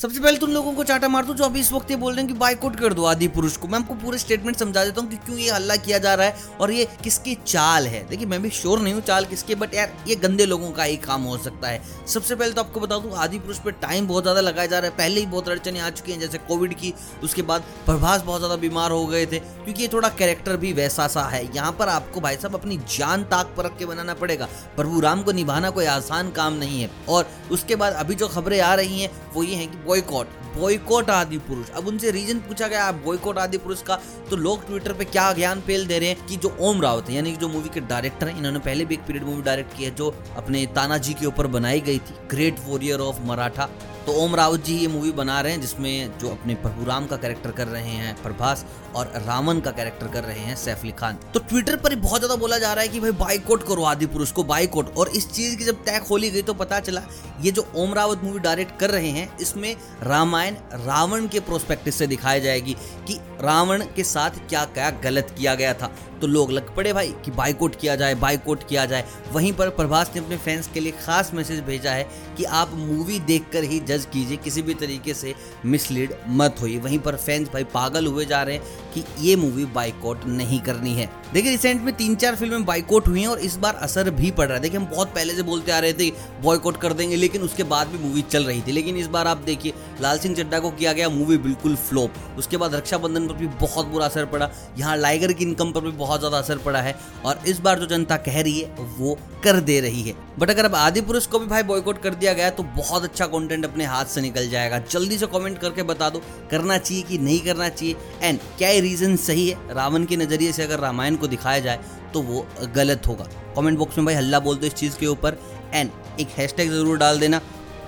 सबसे पहले तुम लोगों को चाटा मार दो जो अभी इस वक्त ये बोल रहे हैं कि बाइकआउट कर दो आदि पुरुष को। मैं आपको पूरे स्टेटमेंट समझा देता हूँ कि क्यों ये हल्ला किया जा रहा है और ये किसकी चाल है। देखिए, मैं भी श्योर नहीं हूँ चाल किसकी बट यार, ये गंदे लोगों का ही काम हो सकता है। सबसे पहले तो आपको बता दूँ, आदि पुरुष पर टाइम बहुत ज़्यादा लगाया जा रहा है। पहले ही बहुत अड़चने आ चुकी हैं, जैसे कोविड की, उसके बाद प्रभास बहुत ज़्यादा बीमार हो गए थे, क्योंकि ये थोड़ा कैरेक्टर भी वैसा सा है। यहाँ पर आपको भाई साहब अपनी जान ताक पर रख के बनाना पड़ेगा। प्रभु राम को निभाना कोई आसान काम नहीं है। और उसके बाद अभी जो खबरें आ रही हैं, वो ये हैं कि बॉयकॉट बॉयकॉट आदि पुरुष। अब उनसे रीजन पूछा गया बॉयकॉट आदि पुरुष का तो लोग ट्विटर पे क्या ज्ञान पेल दे रहे हैं कि जो ओम रावत है यानी कि जो मूवी के डायरेक्टर हैं, इन्होंने पहले भी एक पीरियड मूवी डायरेक्ट की है, जो अपने तानाजी के ऊपर बनाई गई थी ग्रेट वॉरियर ऑफ़ मराठा तो ओम रावत जी ये मूवी बना रहे हैं, जिसमें जो अपने प्रभुराम का कैरेक्टर कर रहे हैं, प्रभास, और रावण का कैरेक्टर कर रहे हैं, सैफ अली खान। तो ट्विटर पर बहुत ज़्यादा बोला जा रहा है कि भाई बाइकआउट करो आदि पुरुष को बाइकआउट और इस चीज़ की जब तय खोली गई तो पता चला, ये जो ओम रावत मूवी डायरेक्ट कर रहे हैं, इसमें रामायण रावण के प्रोस्पेक्टिव से दिखाई जाएगी। कि रावण के साथ क्या क्या गलत किया गया था। तो लोग लग पड़े भाई कि बाइकआउट किया जाए बाइकआउट किया जाए। वहीं पर प्रभास ने अपने फैंस के लिए खास मैसेज भेजा है कि आप मूवी देखकर ही जज कीजिए, किसी भी तरीके से मिसलीड मत होइए। वहीं पर फैंस भाई पागल हुए जा रहे हैं कि ये मूवी बाइकआउट नहीं करनी है। देखिए रिसेंट में तीन चार फ़िल्में बाइकआउट हुई हैं और इस बार असर भी पड़ रहा है। देखिए, हम बहुत पहले से बोलते आ रहे थे बॉयकॉट कर देंगे, लेकिन उसके बाद भी मूवी चल रही थी। लेकिन इस बार आप देखिए, लाल सिंह चड्डा को किया गया मूवी बिल्कुल फ्लॉप उसके बाद रक्षाबंधन पर भी बहुत बुरा असर पड़ा। यहाँ लाइगर की इनकम पर भी बहुत ज़्यादा असर पड़ा है और इस बार जो जनता कह रही है, वो कर दे रही है। बट अगर अब आदि पुरुष को भी भाई बॉयकॉट कर दिया गया तो बहुत अच्छा कंटेंट अपने हाथ से निकल जाएगा। जल्दी से कमेंट करके बता दो, करना चाहिए कि नहीं करना चाहिए? एंड क्या रीजन सही है? रावण के नज़रिए से अगर रामायण को दिखाया जाए तो वो गलत होगा। कमेंट बॉक्स में भाई हल्ला बोल दो इस चीज़ के ऊपर। एंड एक हैशटैग ज़रूर डाल देना।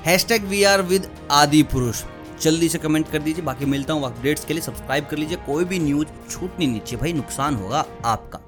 हैशटैग वी आर विद आदि पुरुष। जल्दी से कमेंट कर दीजिए। बाकी मिलता हूँ अपडेट्स के लिए। सब्सक्राइब कर लीजिए। कोई भी न्यूज़ छूटनी नीचे, भाई, नुकसान होगा आपका।